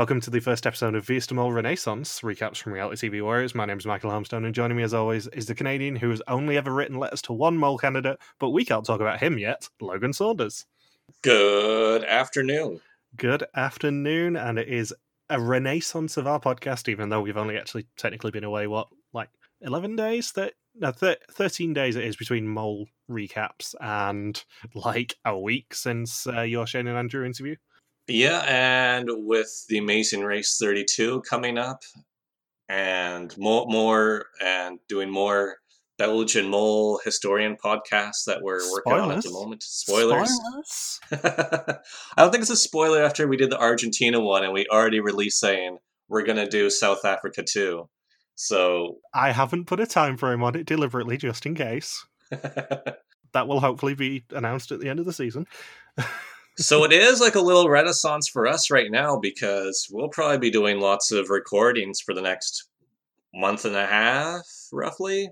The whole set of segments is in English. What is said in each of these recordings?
Welcome to the first episode of Wie is de Mol Renaissance, recaps from Reality TV Warriors. My name is Michael Harmstone, and joining me as always is the Canadian who has only ever written letters to one mole candidate, but we can't talk about him yet, Logan Saunders. Good afternoon. Good afternoon, and it is a renaissance of our podcast, even though we've only actually technically been away, what, like 11 days? That no, thir- 13 days it is between mole recaps and like a week since uh, your Shane and Andrew interview. Yeah, and with the Amazing Race 32 coming up, and more, more and doing more Belgian Mole historian podcasts that we're working on at the moment. Spoilers. Spoilers? I don't think it's a spoiler after we did the Argentina one and we already released saying we're going to do South Africa too. So I haven't put a time frame on it deliberately just in case. That will hopefully be announced at the end of the season. so it is like a little renaissance for us right now because we'll probably be doing lots of recordings for the next month and a half roughly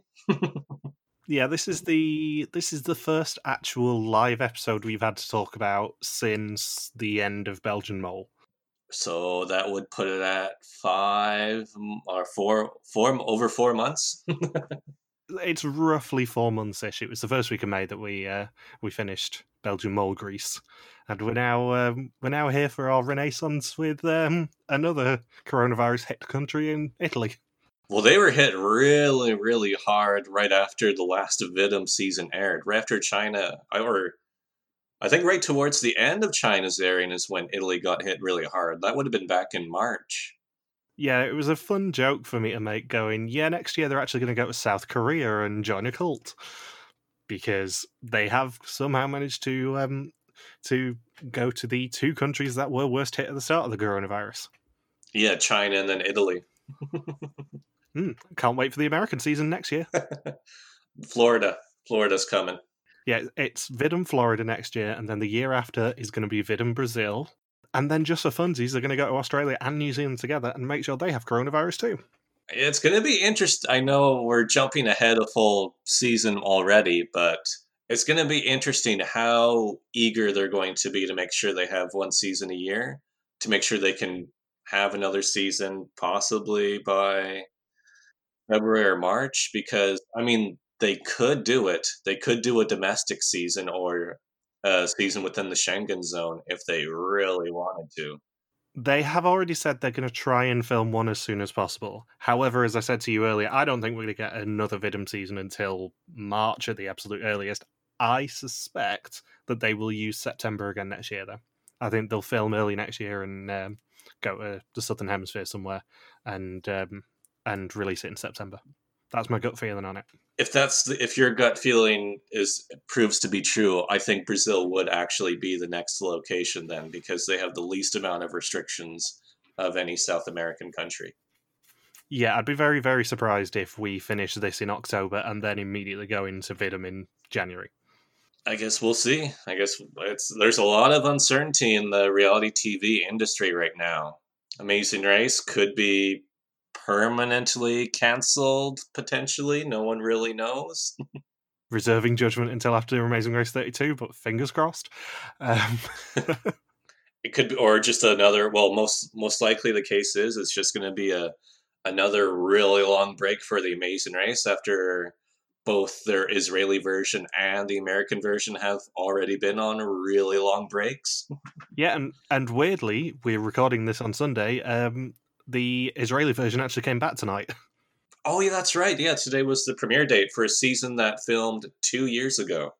yeah, this is the this is the first actual live episode we've had to talk about since the end of Belgian Mole. So that would put it at five or four, four over four months. it's roughly four months ish. It was the first week of May that we uh, we finished Belgian Mole Greece, and we're now um, we're now here for our renaissance with um, another coronavirus hit country in Italy. Well, they were hit really, really hard right after the last Vidum season aired. Right after China, or I think right towards the end of China's airing is when Italy got hit really hard. That would have been back in March. Yeah, it was a fun joke for me to make going, yeah, next year they're actually going to go to South Korea and join a cult. Because they have somehow managed to um, to go to the two countries that were worst hit at the start of the coronavirus. Yeah, China and then Italy. Mm, can't wait for the American season next year. Florida. Florida's coming. Yeah, it's Vidum Florida next year, and then the year after is going to be Vidum Brazil. And then just for funsies, they're going to go to Australia and New Zealand together and make sure they have coronavirus too. It's going to be interesting. I know we're jumping ahead a full season already, but it's going to be interesting how eager they're going to be to make sure they have one season a year, to make sure they can have another season possibly by February or March because I mean they could do it. They could do a domestic season or a season within the Schengen zone if they really wanted to. They have already said they're going to try and film one as soon as possible. However, as I said to you earlier, I don't think we're going to get another Vidum season until March at the absolute earliest. I suspect that they will use September again next year, though. I think they'll film early next year and um, go to the Southern Hemisphere somewhere and um, and release it in September. That's my gut feeling on it. If that's the, if your gut feeling is proves to be true, I think Brazil would actually be the next location then because they have the least amount of restrictions of any South American country. Yeah, I'd be very very surprised if we finish this in October and then immediately go into Vidum in January. I guess we'll see. I guess it's there's a lot of uncertainty in the reality TV industry right now. Amazing Race could be permanently canceled potentially. No one really knows. Reserving judgment until after Amazing Race 32, but fingers crossed. Um... it could be, or just another. Well, most most likely the case is it's just going to be a another really long break for the Amazing Race after both their Israeli version and the American version have already been on really long breaks. yeah, and and weirdly, we're recording this on Sunday. Um, the Israeli version actually came back tonight. Oh yeah, that's right. Yeah, today was the premiere date for a season that filmed two years ago.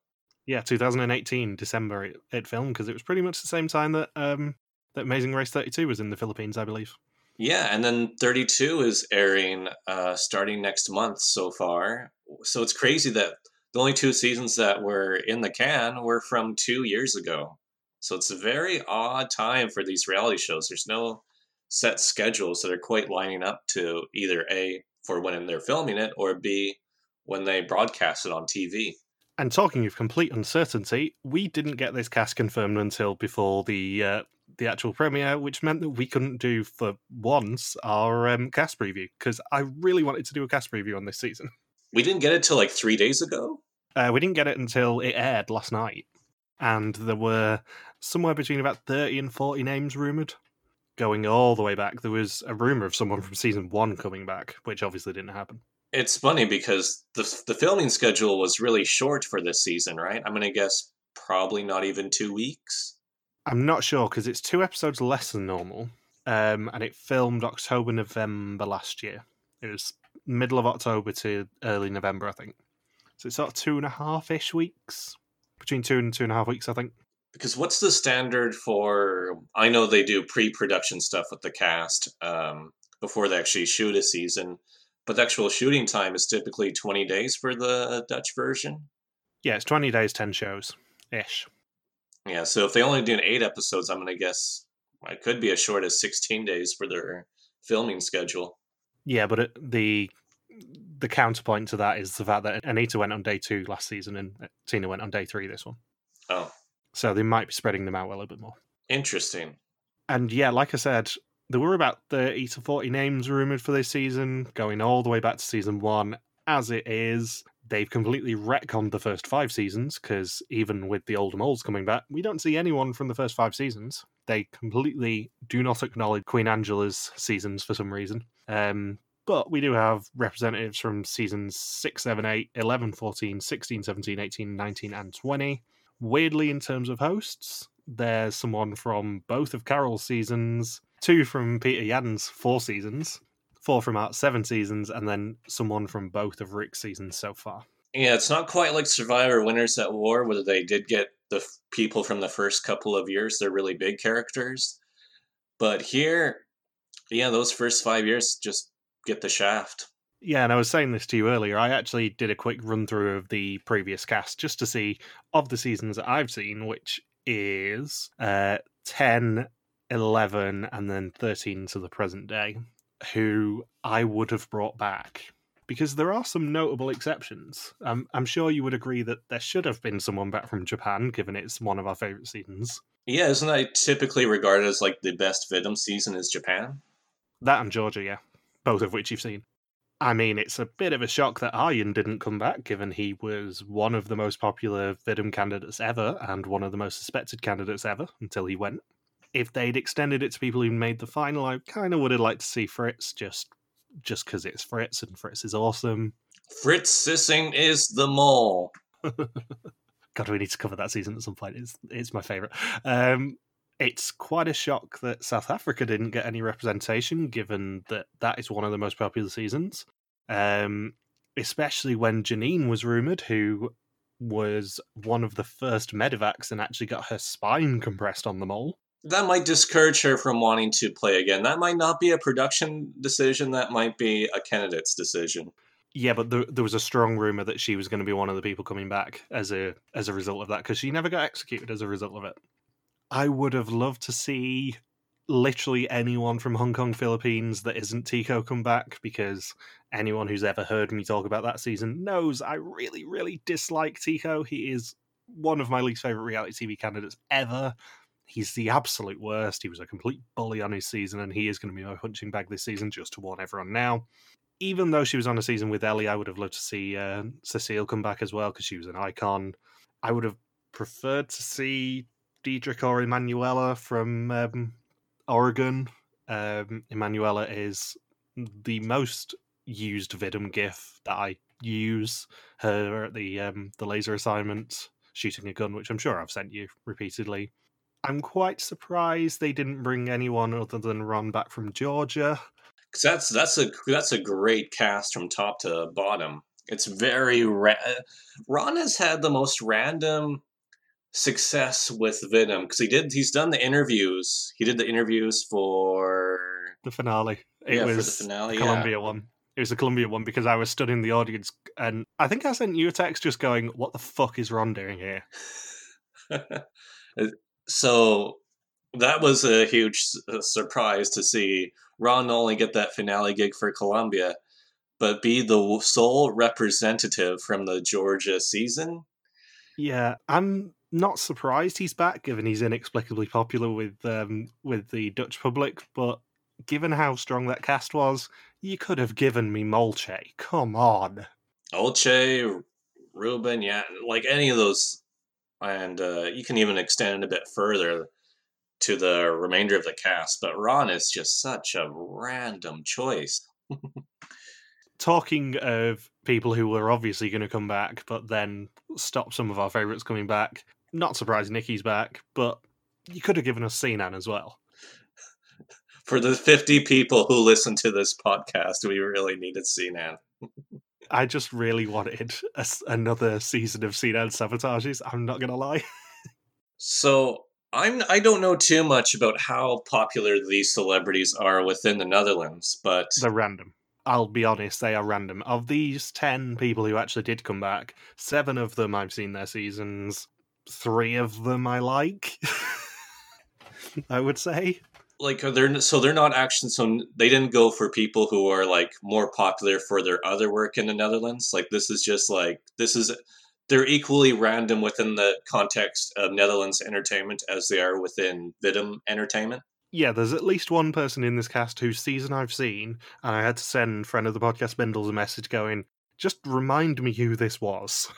Yeah, 2018 December it, it filmed because it was pretty much the same time that um, that Amazing Race 32 was in the Philippines, I believe. Yeah, and then 32 is airing uh, starting next month so far. So it's crazy that the only two seasons that were in the can were from two years ago. So it's a very odd time for these reality shows. There's no set schedules that are quite lining up to either A, for when they're filming it, or B, when they broadcast it on TV. And talking of complete uncertainty, we didn't get this cast confirmed until before the uh, the actual premiere, which meant that we couldn't do for once our um, cast preview because I really wanted to do a cast preview on this season. We didn't get it till like three days ago. Uh, we didn't get it until it aired last night, and there were somewhere between about thirty and forty names rumored going all the way back. There was a rumor of someone from season one coming back, which obviously didn't happen. It's funny because the the filming schedule was really short for this season, right? I'm gonna guess probably not even two weeks. I'm not sure because it's two episodes less than normal, um, and it filmed October November last year. It was middle of October to early November, I think. So it's sort of two and a half ish weeks, between two and two and a half weeks, I think. Because what's the standard for? I know they do pre-production stuff with the cast um, before they actually shoot a season, but the actual shooting time is typically 20 days for the Dutch version. Yeah, it's 20 days, 10 shows ish. Yeah, so if they only do eight episodes, I'm going to guess it could be as short as 16 days for their filming schedule. Yeah, but it, the the counterpoint to that is the fact that Anita went on day two last season and uh, Tina went on day three this one. Oh. So they might be spreading them out a little bit more. Interesting. And yeah, like I said, there were about 30 to 40 names rumored for this season, going all the way back to season one. As it is, they've completely retconned the first five seasons because even with the old moles coming back, we don't see anyone from the first five seasons. They completely do not acknowledge Queen Angela's seasons for some reason. Um, but we do have representatives from seasons 6, 7, 8, 11, 14, 16, 17, 18, 19, and 20. Weirdly, in terms of hosts, there's someone from both of Karel's seasons, two from Peter Yadden's four seasons, four from Art seven seasons, and then someone from both of Rik's seasons so far. Yeah, it's not quite like Survivor Winners at War, where they did get the f- people from the first couple of years. They're really big characters. But here, yeah, those first five years just get the shaft. Yeah, and I was saying this to you earlier. I actually did a quick run through of the previous cast just to see of the seasons that I've seen, which is uh, 10, 11, and then 13 to the present day, who I would have brought back. Because there are some notable exceptions. Um, I'm sure you would agree that there should have been someone back from Japan, given it's one of our favorite seasons. Yeah, isn't that typically regarded as like the best Vidum season is Japan? That and Georgia, yeah. Both of which you've seen. I mean, it's a bit of a shock that Arjen didn't come back, given he was one of the most popular Vidum candidates ever and one of the most suspected candidates ever until he went. If they'd extended it to people who made the final, I kind of would have liked to see Frits just just because it's Frits and Frits is awesome. Frits Sissing is the mole. God, we need to cover that season at some point. It's it's my favorite. Um, it's quite a shock that South Africa didn't get any representation, given that that is one of the most popular seasons. Um, especially when Janine was rumored, who was one of the first medevacs and actually got her spine compressed on the mole. That might discourage her from wanting to play again. That might not be a production decision. That might be a candidate's decision. Yeah, but there, there was a strong rumor that she was going to be one of the people coming back as a as a result of that because she never got executed as a result of it. I would have loved to see literally anyone from Hong Kong, Philippines that isn't Tygo come back because anyone who's ever heard me talk about that season knows I really, really dislike Tygo. He is one of my least favorite reality TV candidates ever. He's the absolute worst. He was a complete bully on his season, and he is going to be my punching bag this season, just to warn everyone now. Even though she was on a season with Ellie, I would have loved to see uh, Cecile come back as well because she was an icon. I would have preferred to see Diedrich or Emanuela from um, Oregon. Um, Emanuela is the most used Vidum GIF that I use. Her at the um, the laser assignment, shooting a gun, which I'm sure I've sent you repeatedly. I'm quite surprised they didn't bring anyone other than Ron back from Georgia. Because that's that's a that's a great cast from top to bottom. It's very ra- uh, Ron has had the most random success with Vidum because he did he's done the interviews. He did the interviews for the finale. It yeah, was for the finale. the Colombia one. It was the Colombia one because I was stood in the audience and I think I sent you a text just going, "What the fuck is Ron doing here?" So that was a huge surprise to see Ron not only get that finale gig for Colombia, but be the sole representative from the Georgia season. Yeah, I'm not surprised he's back, given he's inexplicably popular with um, with the Dutch public. But given how strong that cast was, you could have given me Molche. Come on, Olche, Ruben, yeah, like any of those, and uh, you can even extend it a bit further. to the remainder of the cast, but Ron is just such a random choice. Talking of people who were obviously going to come back, but then stop some of our favourites coming back. Not surprised Nikkie's back, but you could have given us Sinan as well. For the 50 people who listen to this podcast, we really needed Sinan. I just really wanted a, another season of Sinan sabotages. I'm not going to lie. so I'm I don't know too much about how popular these celebrities are within the Netherlands, but they're random. I'll be honest, they are random. Of these 10 people who actually did come back, seven of them I've seen their seasons, three of them I like, I would say. Like they're so they're not actually so they didn't go for people who are like more popular for their other work in the Netherlands. Like this is just like this is they're equally random within the context of Netherlands entertainment as they are within Vidum entertainment yeah, there's at least one person in this cast whose season I've seen, and I had to send friend of the podcast Bindles a message going, just remind me who this was.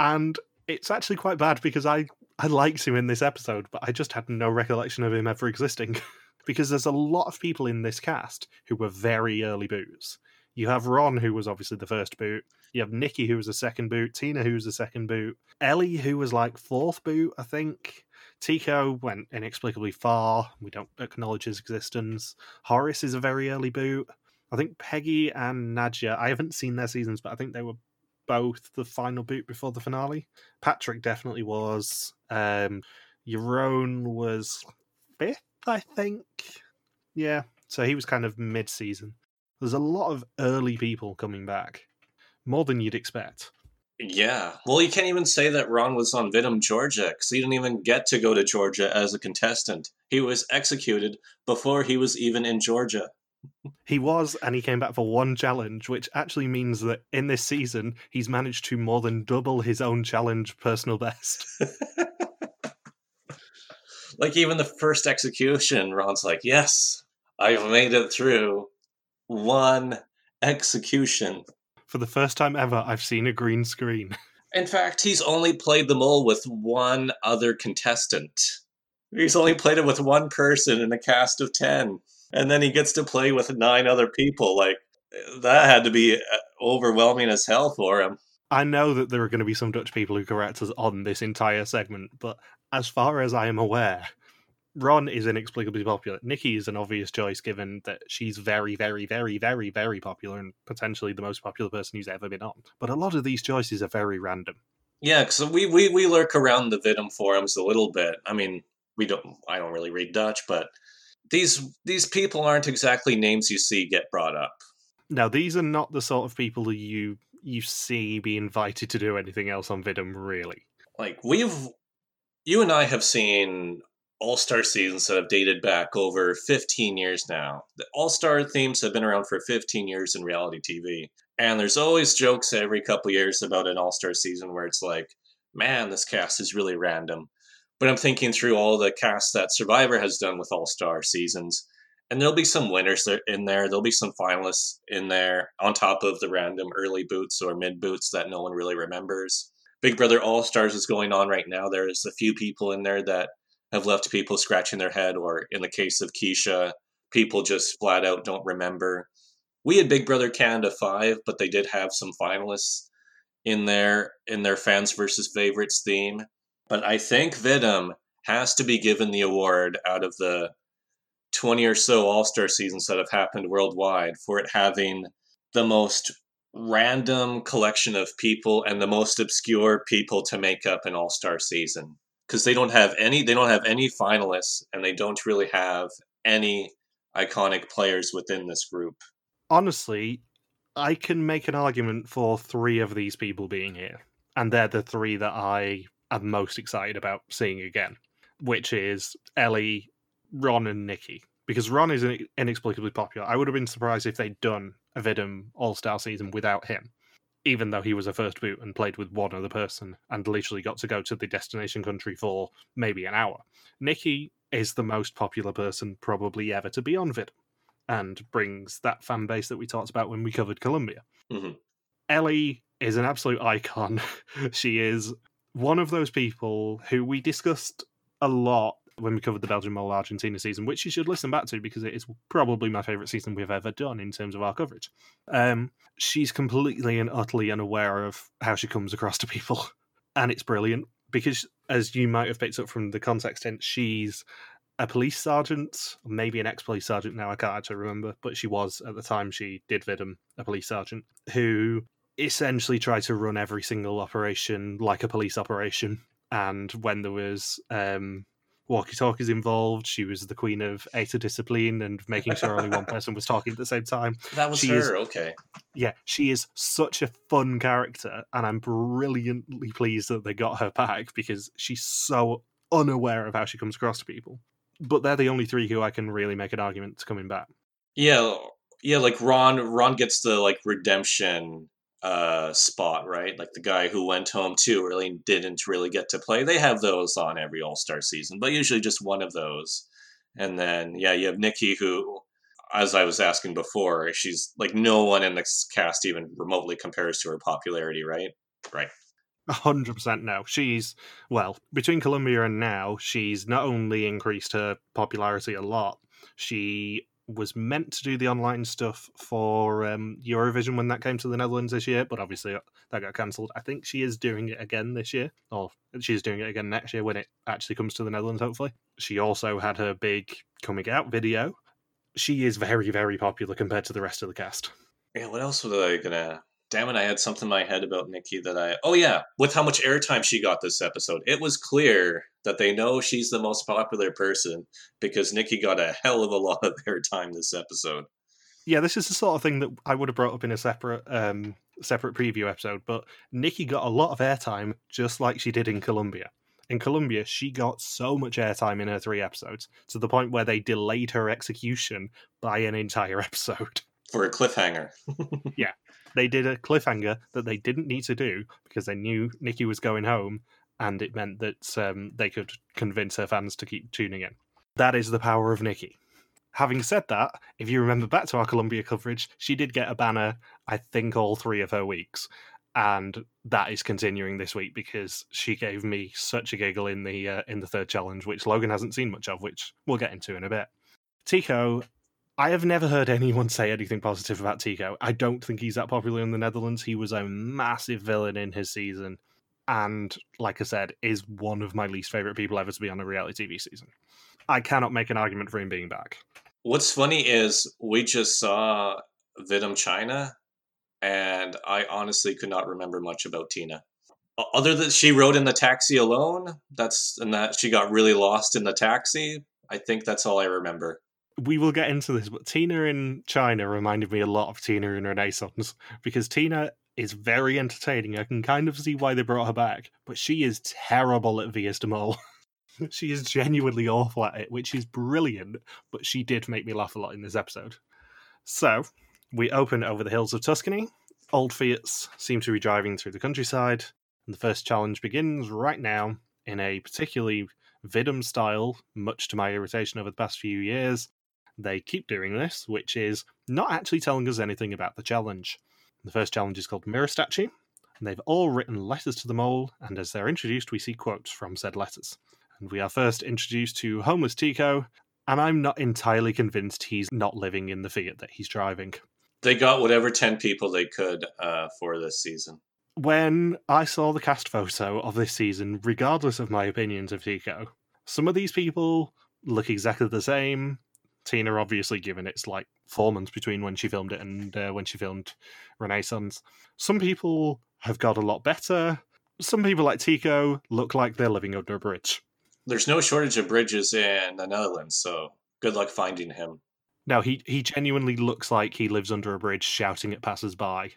And it's actually quite bad because I I liked him in this episode, but I just had no recollection of him ever existing. because there's a lot of people in this cast who were very early boots. You have Ron, who was obviously the first boot. You have Nikkie, who was a second boot. Tina, who was a second boot. Ellie, who was like fourth boot, I think. Tygo went inexplicably far. We don't acknowledge his existence. Horace is a very early boot. I think Peggy and Nadja, I haven't seen their seasons, but I think they were both the final boot before the finale. Patrick definitely was. Um, Jeroen was fifth, I think. Yeah, so he was kind of mid season. There's a lot of early people coming back, more than you'd expect. Yeah. Well, you can't even say that Ron was on Vidum, Georgia, because he didn't even get to go to Georgia as a contestant. He was executed before he was even in Georgia. He was, and he came back for one challenge, which actually means that in this season, he's managed to more than double his own challenge personal best. like, even the first execution, Ron's like, Yes, I've made it through one execution for the first time ever, I've seen a green screen. In fact, he's only played the mole with one other contestant. He's only played it with one person in a cast of 10. And then he gets to play with nine other people. Like, that had to be uh, overwhelming as hell for him. I know that there are going to be some Dutch people who correct us on this entire segment, but as far as I am aware, Ron is inexplicably popular. Nikkie is an obvious choice given that she's very, very, very, very, very popular and potentially the most popular person who's ever been on. But a lot of these choices are very random. Yeah, because we, we we lurk around the Vidum forums a little bit. I mean, we don't. I don't really read Dutch, but these these people aren't exactly names you see get brought up. Now, these are not the sort of people that you you see be invited to do anything else on Vidum. Really, like we've you and I have seen all Star seasons that have dated back over 15 years now. The All Star themes have been around for 15 years in reality TV. And there's always jokes every couple years about an All Star season where it's like, man, this cast is really random. But I'm thinking through all the casts that Survivor has done with All Star seasons. And there'll be some winners in there. There'll be some finalists in there on top of the random early boots or mid boots that no one really remembers. Big Brother All Stars is going on right now. There's a few people in there that have left people scratching their head, or in the case of Keesha, people just flat out don't remember. We had Big Brother Canada 5, but they did have some finalists in there in their fans versus favorites theme. But I think Vidum has to be given the award out of the 20 or so All Star seasons that have happened worldwide for it having the most random collection of people and the most obscure people to make up an All Star season because they don't have any they don't have any finalists and they don't really have any iconic players within this group. Honestly, I can make an argument for three of these people being here, and they're the three that I am most excited about seeing again, which is Ellie, Ron, and Nikkie. Because Ron is inexplicably popular. I would have been surprised if they'd done a Vidum All Star season without him even though he was a first boot and played with one other person and literally got to go to the destination country for maybe an hour. Nikkie is the most popular person probably ever to be on Vid and brings that fan base that we talked about when we covered Colombia. Mm-hmm. Ellie is an absolute icon. she is one of those people who we discussed a lot when we covered the Belgian Mole Argentina season, which you should listen back to because it is probably my favourite season we've ever done in terms of our coverage. Um, she's completely and utterly unaware of how she comes across to people. And it's brilliant because, as you might have picked up from the context hint, she's a police sergeant, maybe an ex police sergeant now, I can't actually remember, but she was at the time she did Vidum, a police sergeant, who essentially tried to run every single operation like a police operation. And when there was um, walkie talkies involved. She was the queen of eta discipline and making sure only one person was talking at the same time. That was She her. is- okay. Yeah, she is such a fun character, and I'm brilliantly pleased that they got her back because she's so unaware of how she comes across to people. But they're the only three who I can really make an argument to coming back. Yeah, yeah. Like Ron, Ron gets the like redemption uh spot, right? Like the guy who went home too really didn't really get to play. They have those on every All Star season, but usually just one of those. And then yeah, you have Nikkie who, as I was asking before, she's like no one in this cast even remotely compares to her popularity, right? Right. A hundred percent no. She's well between Colombia and now. She's not only increased her popularity a lot. She was meant to do the online stuff for um, Eurovision when that came to the Netherlands this year, but obviously uh, that got cancelled. I think she is doing it again this year, or she's doing it again next year when it actually comes to the Netherlands. Hopefully, she also had her big coming out video. She is very, very popular compared to the rest of the cast. Yeah, what else were they gonna? Damn it, I had something in my head about Nikkie that I. Oh yeah, with how much airtime she got this episode, it was clear that they know she's the most popular person because Nikkie got a hell of a lot of airtime this episode. Yeah, this is the sort of thing that I would have brought up in a separate um separate preview episode, but Nikkie got a lot of airtime just like she did in Colombia. In Colombia, she got so much airtime in her three episodes to the point where they delayed her execution by an entire episode. For a cliffhanger. They did a cliffhanger that they didn't need to do because they knew Nikkie was going home, and it meant that um, they could convince her fans to keep tuning in. That is the power of Nikkie. Having said that, if you remember back to our Colombia coverage, she did get a banner, I think, all three of her weeks. And that is continuing this week because she gave me such a giggle in the uh, in the third challenge, which Logan hasn't seen much of, which we'll get into in a bit. Tygo, I have never heard anyone say anything positive about Tygo. I don't think he's that popular in the Netherlands. He was a massive villain in his season, and like I said, is one of my least favorite people ever to be on a reality TV season. I cannot make an argument for him being back. What's funny is we just saw Vidum China, and I honestly could not remember much about Tina. Other than she rode in the taxi alone, that's and that she got really lost in the taxi. I think that's all I remember. We will get into this, but Tina in China reminded me a lot of Tina in Renaissance because Tina is very entertaining. I can kind of see why they brought her back, but she is terrible at Vias de she is genuinely awful at it, which is brilliant, but she did make me laugh a lot in this episode. So, we open over the hills of Tuscany. Old Fiats seem to be driving through the countryside, and the first challenge begins right now in a particularly Vidum style, much to my irritation over the past few years they keep doing this, which is not actually telling us anything about the challenge. The first challenge is called Mirror Statue, and they've all written letters to the mole, and as they're introduced, we see quotes from said letters. And we are first introduced to homeless Tygo, and I'm not entirely convinced he's not living in the Fiat that he's driving. They got whatever ten people they could uh, for this season. When I saw the cast photo of this season, regardless of my opinions of Tygo, some of these people look exactly the same. Tina, obviously, given it's like four months between when she filmed it and uh, when she filmed Renaissance. Some people have got a lot better. Some people, like Tygo, look like they're living under a bridge. There's no shortage of bridges in the Netherlands, so good luck finding him. Now, he, he genuinely looks like he lives under a bridge shouting at passers-by.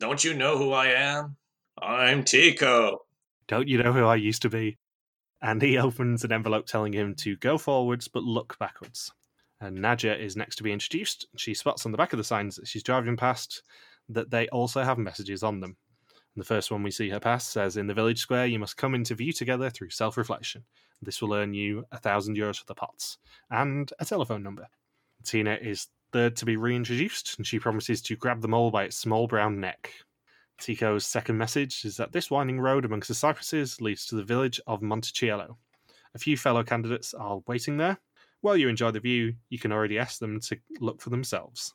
Don't you know who I am? I'm Tygo. Don't you know who I used to be? And he opens an envelope telling him to go forwards but look backwards. And Nadja is next to be introduced. She spots on the back of the signs that she's driving past that they also have messages on them. And the first one we see her pass says, In the village square, you must come into view together through self reflection. This will earn you a thousand euros for the pots and a telephone number. Tina is third to be reintroduced, and she promises to grab the mole by its small brown neck. Tygo's second message is that this winding road amongst the cypresses leads to the village of Monticchiello, A few fellow candidates are waiting there. While you enjoy the view, you can already ask them to look for themselves.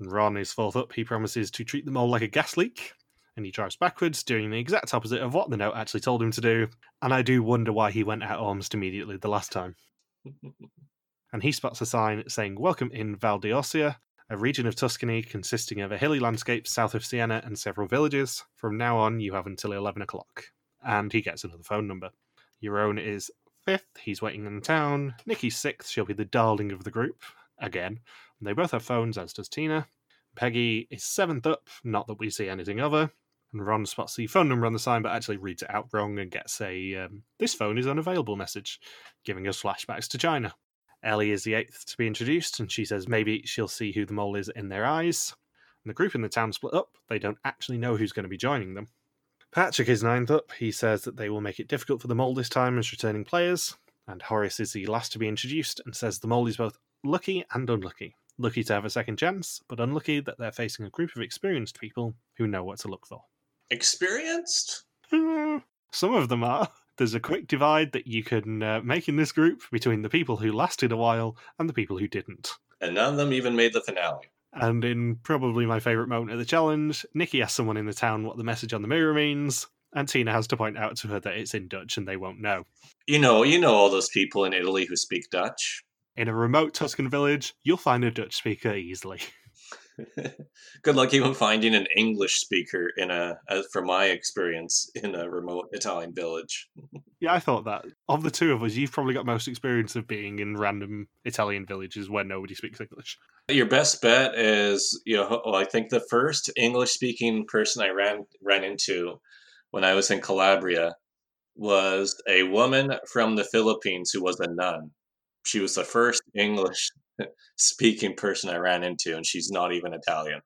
Ron is fourth up. He promises to treat them all like a gas leak, and he drives backwards, doing the exact opposite of what the note actually told him to do. And I do wonder why he went out almost immediately the last time. and he spots a sign saying, Welcome in Val d'Orcia, a region of Tuscany consisting of a hilly landscape south of Siena and several villages. From now on, you have until 11 o'clock. And he gets another phone number. Jeroen is fifth. He's waiting in town. Nikkie's sixth. She'll be the darling of the group. Again. They both have phones, as does Tina. Peggy is seventh up. Not that we see anything of her. And Ron spots the phone number on the sign, but actually reads it out wrong and gets a um, "This phone is unavailable" message, giving us flashbacks to China. Ellie is the eighth to be introduced, and she says maybe she'll see who the mole is in their eyes. And the group in the town split up. They don't actually know who's going to be joining them. Patrick is ninth up. He says that they will make it difficult for the mole this time as returning players. And Horace is the last to be introduced and says the mole is both lucky and unlucky. Lucky to have a second chance, but unlucky that they're facing a group of experienced people who know what to look for. Experienced? Some of them are. There's a quick divide that you can uh, make in this group between the people who lasted a while and the people who didn't. And none of them even made the finale. And in probably my favourite moment of the challenge, Nikkie asks someone in the town what the message on the mirror means, and Tina has to point out to her that it's in Dutch and they won't know. You know, you know all those people in Italy who speak Dutch. In a remote Tuscan village, you'll find a Dutch speaker easily. Good luck even finding an English speaker in a, as from my experience, in a remote Italian village. yeah, I thought that. Of the two of us, you've probably got most experience of being in random Italian villages where nobody speaks English. Your best bet is, you know, I think the first English speaking person I ran ran into when I was in Calabria was a woman from the Philippines who was a nun. She was the first English speaking person I ran into, and she's not even Italian.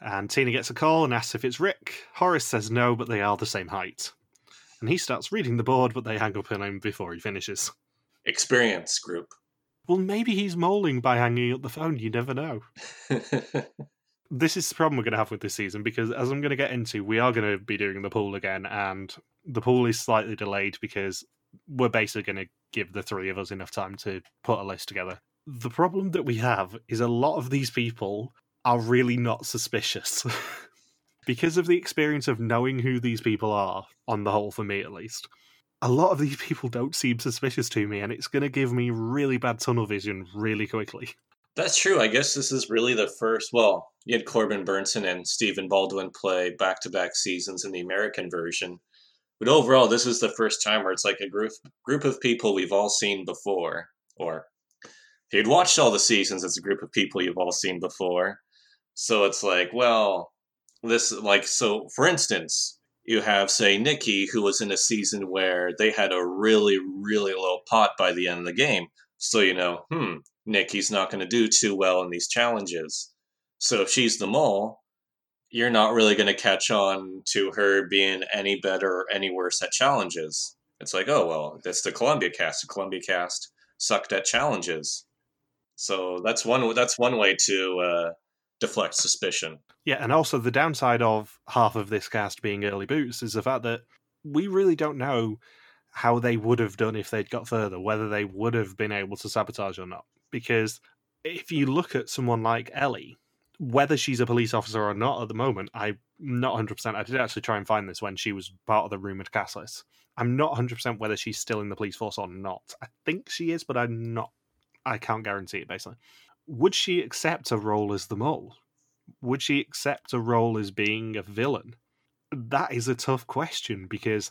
and Tina gets a call and asks if it's Rik. Horace says no, but they are the same height. And he starts reading the board, but they hang up on him before he finishes. Experience group. Well, maybe he's moling by hanging up the phone. You never know. this is the problem we're going to have with this season because, as I'm going to get into, we are going to be doing the pool again, and the pool is slightly delayed because we're basically going to give the three of us enough time to put a list together the problem that we have is a lot of these people are really not suspicious. because of the experience of knowing who these people are, on the whole, for me at least, a lot of these people don't seem suspicious to me, and it's going to give me really bad tunnel vision really quickly. That's true. I guess this is really the first. Well, you had Corbin Bernsen and Stephen Baldwin play back to back seasons in the American version. But overall, this is the first time where it's like a group group of people we've all seen before, or you'd watched all the seasons as a group of people you've all seen before. So it's like, well, this like so for instance, you have say Nikkie who was in a season where they had a really really low pot by the end of the game. So you know, hmm, Nikkie's not going to do too well in these challenges. So if she's the mole, you're not really going to catch on to her being any better or any worse at challenges. It's like, oh well, that's the Colombia cast. The Colombia cast sucked at challenges. So that's one that's one way to uh, deflect suspicion. Yeah, and also the downside of half of this cast being early boots is the fact that we really don't know how they would have done if they'd got further, whether they would have been able to sabotage or not. Because if you look at someone like Ellie, whether she's a police officer or not at the moment, I'm not 100%. I did actually try and find this when she was part of the rumoured cast list. I'm not 100% whether she's still in the police force or not. I think she is, but I'm not I can't guarantee it basically. Would she accept a role as the mole? Would she accept a role as being a villain? That is a tough question because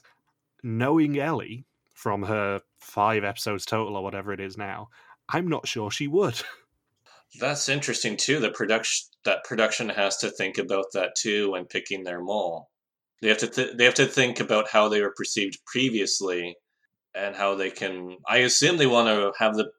knowing Ellie from her five episodes total or whatever it is now, I'm not sure she would. That's interesting too. The production that production has to think about that too when picking their mole. They have to th- they have to think about how they were perceived previously and how they can. I assume they want to have the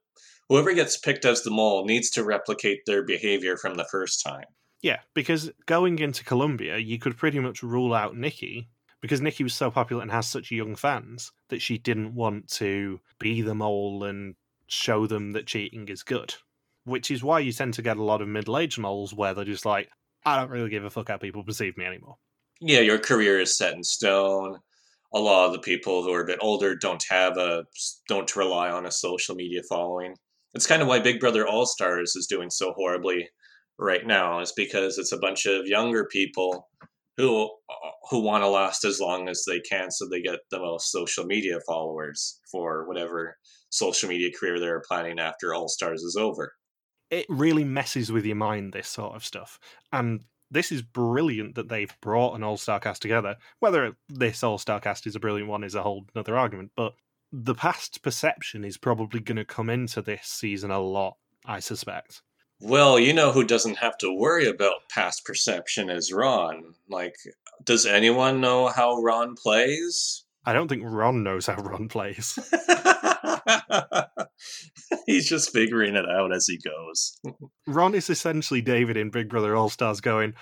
whoever gets picked as the mole needs to replicate their behavior from the first time. Yeah, because going into Colombia, you could pretty much rule out Nikkie because Nikkie was so popular and has such young fans that she didn't want to be the mole and show them that cheating is good. Which is why you tend to get a lot of middle aged moles where they're just like, I don't really give a fuck how people perceive me anymore. Yeah, your career is set in stone. a lot of the people who are a bit older don't have a don't rely on a social media following. It's kind of why Big Brother All Stars is doing so horribly right now is because it's a bunch of younger people who uh, who want to last as long as they can so they get the most social media followers for whatever social media career they're planning after All Stars is over. It really messes with your mind, this sort of stuff. And this is brilliant that they've brought an all star cast together. Whether this all star cast is a brilliant one is a whole other argument, but the past perception is probably going to come into this season a lot, I suspect. Well, you know who doesn't have to worry about past perception is Ron. Like, does anyone know how Ron plays? I don't think Ron knows how Ron plays. He's just figuring it out as he goes. Ron is essentially David in Big Brother All Stars going,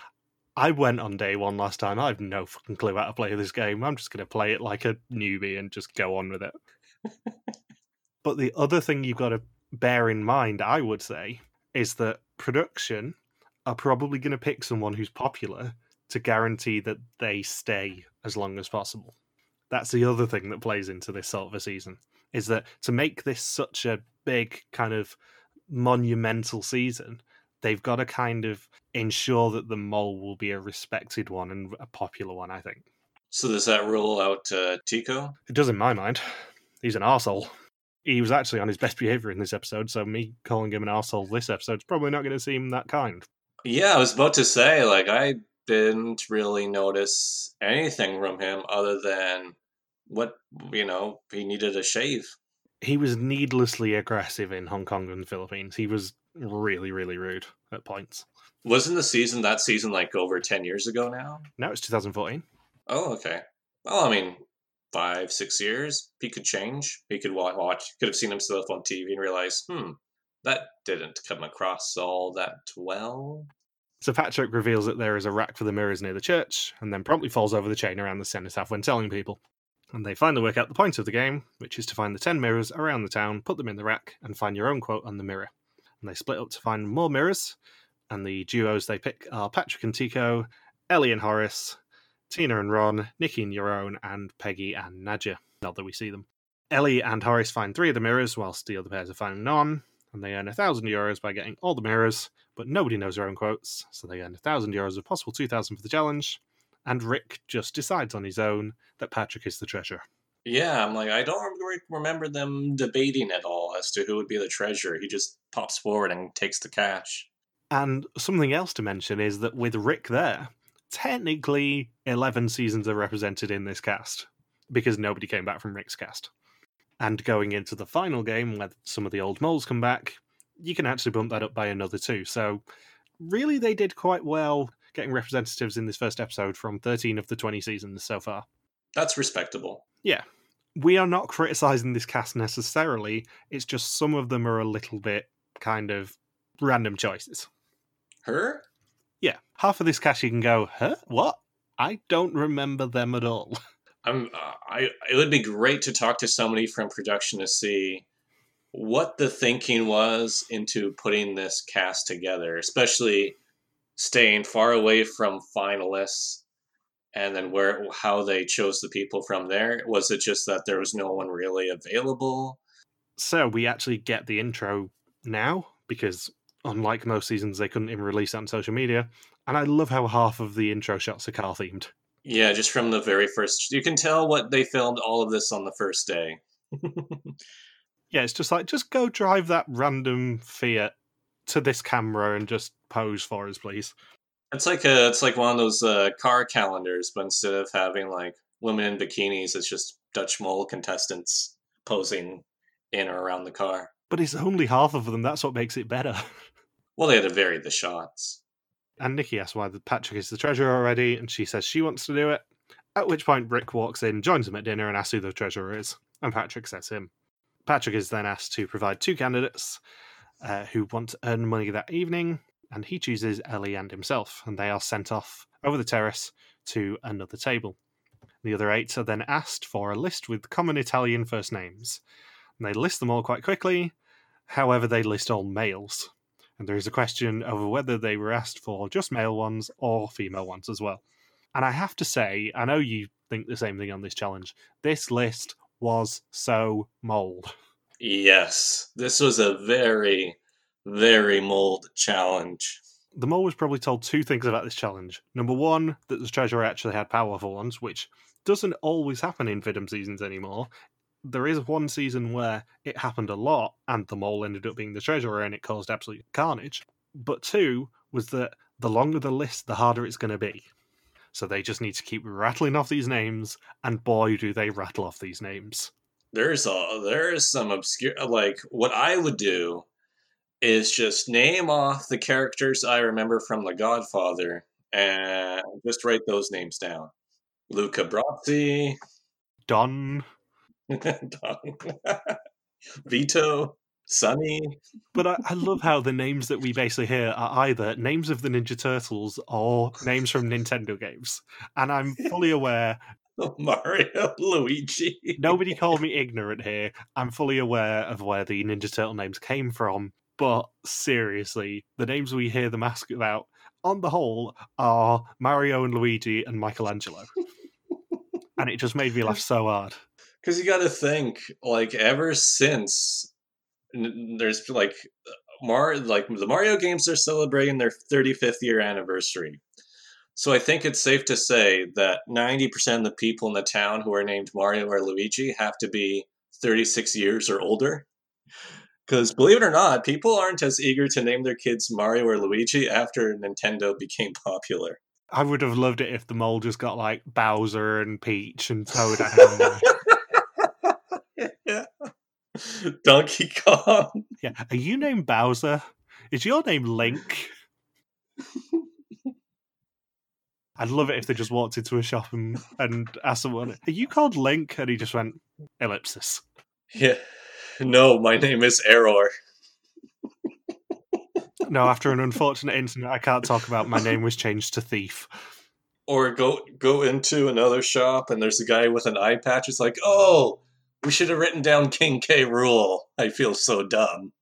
I went on day one last time. I have no fucking clue how to play this game. I'm just going to play it like a newbie and just go on with it. but the other thing you've got to bear in mind, I would say, is that production are probably going to pick someone who's popular to guarantee that they stay as long as possible. That's the other thing that plays into this sort of a season is that to make this such a big kind of monumental season, they've got to kind of ensure that the mole will be a respected one and a popular one. I think. So does that rule out uh, Tygo? It does in my mind. He's an arsehole he was actually on his best behavior in this episode, so me calling him an asshole this episode is probably not going to seem that kind. Yeah, I was about to say, like, I didn't really notice anything from him other than what, you know, he needed a shave. He was needlessly aggressive in Hong Kong and the Philippines. He was really, really rude at points. Wasn't the season that season like over 10 years ago now? No, it's 2014. Oh, okay. Well, I mean, five, six years, he could change. He could watch, could have seen himself on TV and realize, hmm, that didn't come across all that well. So Patrick reveals that there is a rack for the mirrors near the church, and then promptly falls over the chain around the cenotaph when telling people. And they finally work out the point of the game, which is to find the 10 mirrors around the town, put them in the rack, and find your own quote on the mirror. And they split up to find more mirrors, and the duos they pick are Patrick and Tygo, Ellie and Horace, Tina and Ron, Nikkie and Jeroen, and Peggy and Nadja. Not that we see them. Ellie and Horace find three of the mirrors, whilst the other pairs are finding none, and they earn a thousand euros by getting all the mirrors, but nobody knows their own quotes, so they earn a thousand euros of possible two thousand for the challenge. And Rik just decides on his own that Patrick is the treasure. Yeah, I'm like, I don't remember them debating at all as to who would be the treasure. He just pops forward and takes the cash. And something else to mention is that with Rik there, technically 11 seasons are represented in this cast because nobody came back from Rik's cast. And going into the final game, where some of the old moles come back, you can actually bump that up by another two. So, really, they did quite well getting representatives in this first episode from 13 of the 20 seasons so far. That's respectable. Yeah. We are not criticizing this cast necessarily, it's just some of them are a little bit kind of random choices. Her? yeah, half of this cast you can go, huh? What? I don't remember them at all. I'm. Uh, I. It would be great to talk to somebody from production to see what the thinking was into putting this cast together, especially staying far away from finalists, and then where how they chose the people from there. Was it just that there was no one really available? So we actually get the intro now because unlike most seasons, they couldn't even release that on social media. And I love how half of the intro shots are car themed. Yeah, just from the very first, you can tell what they filmed all of this on the first day. yeah, it's just like just go drive that random Fiat to this camera and just pose for us, please. It's like a, it's like one of those uh, car calendars, but instead of having like women in bikinis, it's just Dutch mole contestants posing in or around the car. But it's only half of them. That's what makes it better. Well, they had to vary the shots. And Nikkie asks why Patrick is the treasurer already, and she says she wants to do it. At which point, Rik walks in, joins them at dinner, and asks who the treasurer is. And Patrick says him. Patrick is then asked to provide two candidates uh, who want to earn money that evening, and he chooses Ellie and himself, and they are sent off over the terrace to another table. The other eight are then asked for a list with common Italian first names. And they list them all quite quickly, however, they list all males and there is a question over whether they were asked for just male ones or female ones as well. And I have to say, I know you think the same thing on this challenge. This list was so mold. Yes, this was a very, very mold challenge. The mole was probably told two things about this challenge. Number one, that the treasurer actually had powerful ones, which doesn't always happen in Vidum seasons anymore. There is one season where it happened a lot, and the mole ended up being the treasurer, and it caused absolute carnage. But two was that the longer the list, the harder it's going to be. So they just need to keep rattling off these names, and boy, do they rattle off these names. There's a there is some obscure like what I would do is just name off the characters I remember from The Godfather and just write those names down. Luca Brasi, Don, Don, Vito, Sonny. But I, I love how the names that we basically hear are either names of the Ninja Turtles or names from Nintendo games. And I'm fully aware Mario, Luigi. nobody called me ignorant here. I'm fully aware of where the Ninja Turtle names came from. But seriously, the names we hear them ask about, on the whole, are Mario and Luigi and Michelangelo. and it just made me laugh so hard. Because you got to think, like, ever since there's like Mar, like the Mario games are celebrating their 35th year anniversary. So I think it's safe to say that 90% of the people in the town who are named Mario or Luigi have to be 36 years or older. Because believe it or not, people aren't as eager to name their kids Mario or Luigi after Nintendo became popular. I would have loved it if the mole just got like Bowser and Peach and Toad. yeah. Donkey Kong. yeah. Are you named Bowser? Is your name Link? I'd love it if they just walked into a shop and, and asked someone, Are you called Link? And he just went, Ellipsis. Yeah. No, my name is Error. No, after an unfortunate incident, I can't talk about. My name was changed to Thief. Or go go into another shop and there's a guy with an eye patch. It's like, oh, we should have written down King K. Rool. I feel so dumb.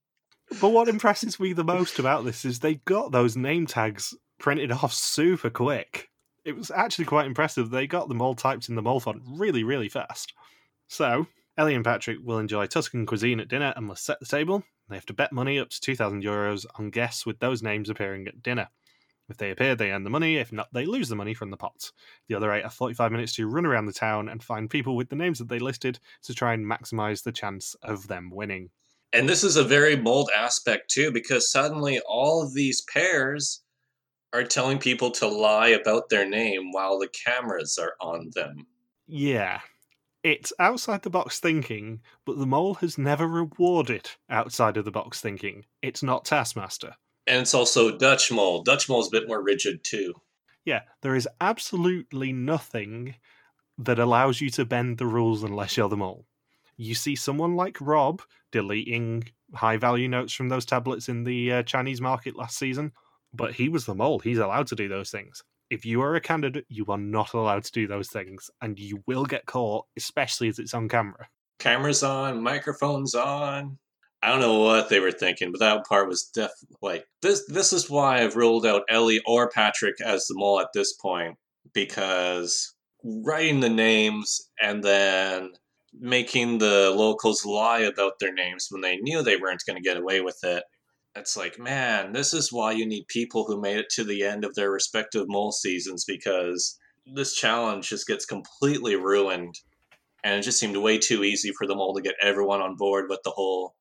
But what impresses me the most about this is they got those name tags printed off super quick. It was actually quite impressive. They got them all typed in the mole font really, really fast. So, Ellie and Patrick will enjoy Tuscan cuisine at dinner and must set the table. They have to bet money up to 2,000 euros on guests with those names appearing at dinner. If they appear, they earn the money. If not, they lose the money from the pot. The other eight have 45 minutes to run around the town and find people with the names that they listed to try and maximize the chance of them winning. And this is a very bold aspect too, because suddenly all of these pairs are telling people to lie about their name while the cameras are on them. Yeah. It's outside the box thinking, but the mole has never rewarded outside of the box thinking. It's not Taskmaster. And it's also Dutch Mole. Dutch Mole's a bit more rigid too. Yeah, there is absolutely nothing that allows you to bend the rules unless you're the mole. You see someone like Rob deleting high value notes from those tablets in the uh, Chinese market last season, but he was the mole. He's allowed to do those things. If you are a candidate, you are not allowed to do those things, and you will get caught, especially as it's on camera. Cameras on, microphones on. I don't know what they were thinking, but that part was def like this. This is why I've ruled out Ellie or Patrick as the mole at this point because writing the names and then making the locals lie about their names when they knew they weren't going to get away with it. It's like, man, this is why you need people who made it to the end of their respective mole seasons because this challenge just gets completely ruined. And it just seemed way too easy for the mole to get everyone on board with the whole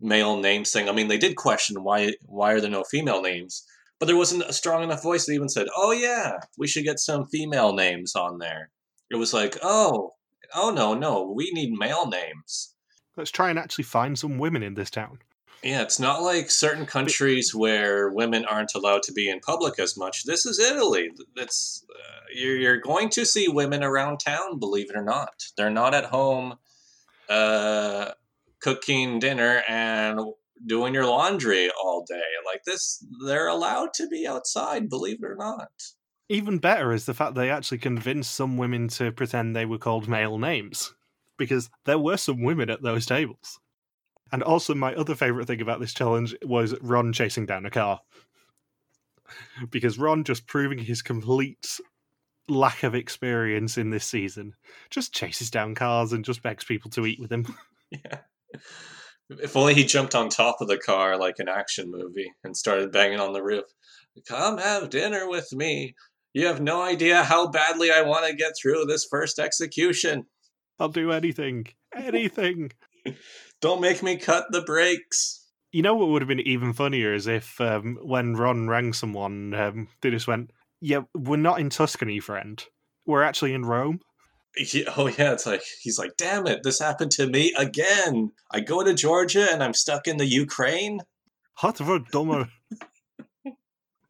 male names thing. I mean, they did question why why are there no female names, but there wasn't a strong enough voice that even said, "Oh yeah, we should get some female names on there." It was like, "Oh, oh no, no, we need male names." Let's try and actually find some women in this town. Yeah, it's not like certain countries where women aren't allowed to be in public as much. This is Italy. It's uh, you're, you're going to see women around town, believe it or not. They're not at home uh, cooking dinner and doing your laundry all day. Like this, they're allowed to be outside, believe it or not. Even better is the fact they actually convinced some women to pretend they were called male names, because there were some women at those tables. And also, my other favorite thing about this challenge was Ron chasing down a car. Because Ron just proving his complete lack of experience in this season. Just chases down cars and just begs people to eat with him. Yeah. If only he jumped on top of the car like an action movie and started banging on the roof. Come have dinner with me. You have no idea how badly I want to get through this first execution. I'll do anything. Anything. Don't make me cut the brakes. You know what would have been even funnier is if um, when Ron rang someone, um, they just went, Yeah, we're not in Tuscany, friend. We're actually in Rome. Yeah, oh yeah, it's like he's like, damn it, this happened to me again. I go to Georgia and I'm stuck in the Ukraine. Hot for dumber.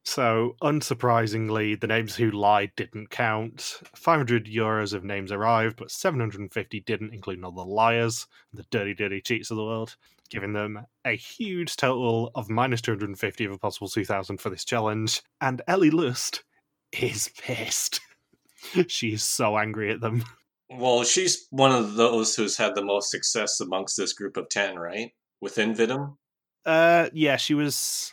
So, unsurprisingly, the names who lied didn't count. 500 euros of names arrived, but 750 didn't, including all the liars, the dirty, dirty cheats of the world, giving them a huge total of minus 250 of a possible 2000 for this challenge. And Ellie Lust is pissed. she is so angry at them. Well, she's one of those who's had the most success amongst this group of 10, right? Within Vidum? Uh, yeah, she was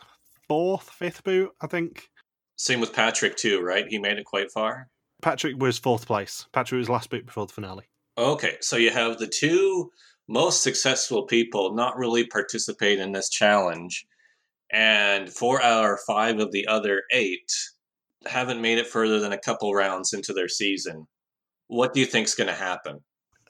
fourth, fifth boot, I think. Same with Patrick too, right? He made it quite far. Patrick was fourth place. Patrick was last boot before the finale. Okay, so you have the two most successful people not really participate in this challenge, and four out of five of the other eight haven't made it further than a couple rounds into their season. What do you think's going to happen?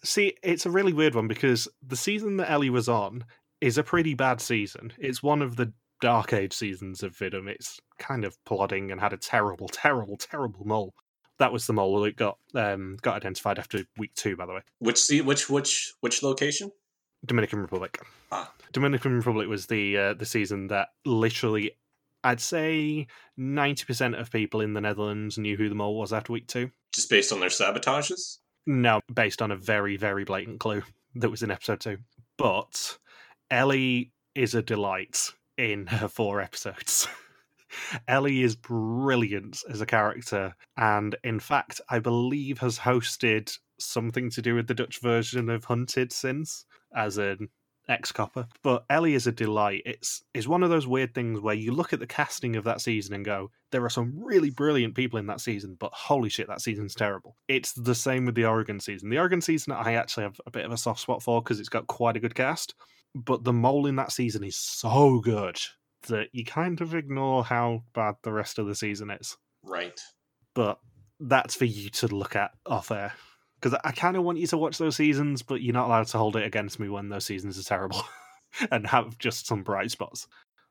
See, it's a really weird one because the season that Ellie was on is a pretty bad season. It's one of the Dark Age seasons of Vidum, it's kind of plodding and had a terrible, terrible, terrible mole. That was the mole that got um, got identified after week two, by the way. Which see which which which location? Dominican Republic. Ah. Dominican Republic was the uh, the season that literally, I'd say, ninety percent of people in the Netherlands knew who the mole was after week two. Just based on their sabotages? No, based on a very very blatant clue that was in episode two. But Ellie is a delight in her four episodes. Ellie is brilliant as a character, and in fact, I believe has hosted something to do with the Dutch version of Hunted since as an ex copper. But Ellie is a delight. It's it's one of those weird things where you look at the casting of that season and go, there are some really brilliant people in that season, but holy shit, that season's terrible. It's the same with the Oregon season. The Oregon season I actually have a bit of a soft spot for because it's got quite a good cast but the mole in that season is so good that you kind of ignore how bad the rest of the season is. Right. But that's for you to look at off air. Because I kind of want you to watch those seasons, but you're not allowed to hold it against me when those seasons are terrible and have just some bright spots.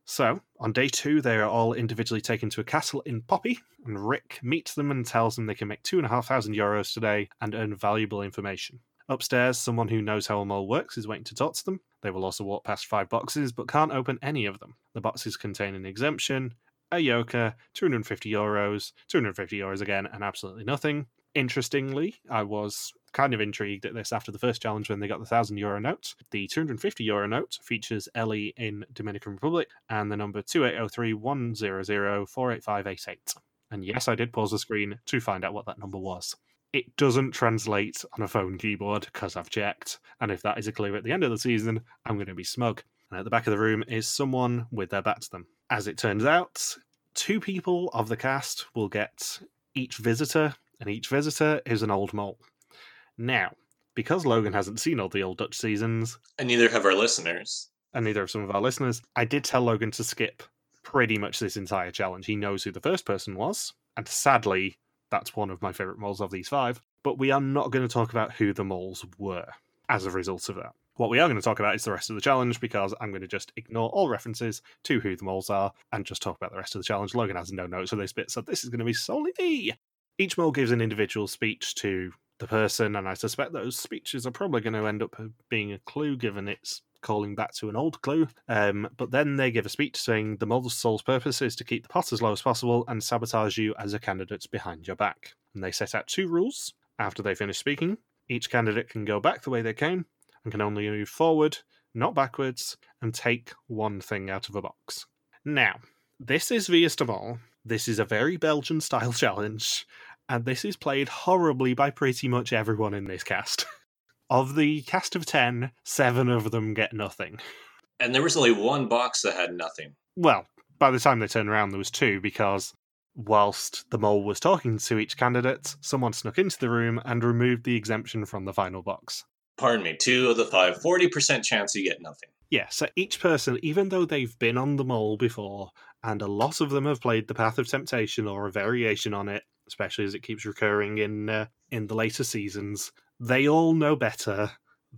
So, on day two, they are all individually taken to a castle in Poppi, and Rik meets them and tells them they can make two and a half thousand euros today and earn valuable information. Upstairs, someone who knows how a mole works is waiting to talk to them. They will also walk past five boxes, but can't open any of them. The boxes contain an exemption, a yoker, 250 euros, 250 euros again, and absolutely nothing. Interestingly, I was kind of intrigued at this after the first challenge when they got the 1000 euro note. The 250 euro note features Ellie in Dominican Republic and the number 2803 100 48588. And yes, I did pause the screen to find out what that number was it doesn't translate on a phone keyboard because I've checked. And if that is a clue at the end of the season, I'm going to be smug. And at the back of the room is someone with their back to them. As it turns out, two people of the cast will get each visitor, and each visitor is an old mole. Now, because Logan hasn't seen all the old Dutch seasons, and neither have our listeners, and neither have some of our listeners, I did tell Logan to skip pretty much this entire challenge. He knows who the first person was, and sadly, that's one of my favourite moles of these five. But we are not going to talk about who the moles were as a result of that. What we are going to talk about is the rest of the challenge because I'm going to just ignore all references to who the moles are and just talk about the rest of the challenge. Logan has no notes for this bit, so this is going to be solely me. Each mole gives an individual speech to the person, and I suspect those speeches are probably going to end up being a clue given its calling back to an old clue. Um, but then they give a speech saying the model's sole purpose is to keep the pot as low as possible and sabotage you as a candidate behind your back. And they set out two rules. After they finish speaking, each candidate can go back the way they came and can only move forward, not backwards, and take one thing out of a box. Now, this is is de Mol. This is a very Belgian style challenge, and this is played horribly by pretty much everyone in this cast. Of the cast of 10, seven of them get nothing. And there was only one box that had nothing. Well, by the time they turned around, there was two because whilst the mole was talking to each candidate, someone snuck into the room and removed the exemption from the final box. Pardon me, two of the five, 40% chance you get nothing. Yeah, so each person, even though they've been on the mole before, and a lot of them have played the Path of Temptation or a variation on it, especially as it keeps recurring in uh, in the later seasons, they all know better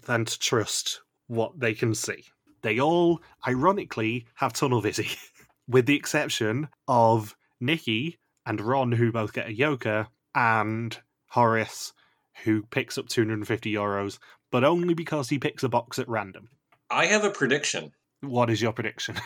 than to trust what they can see. They all, ironically, have tunnel vision, with the exception of Nikkie and Ron, who both get a yoker, and Horace, who picks up 250 euros, but only because he picks a box at random. I have a prediction. What is your prediction?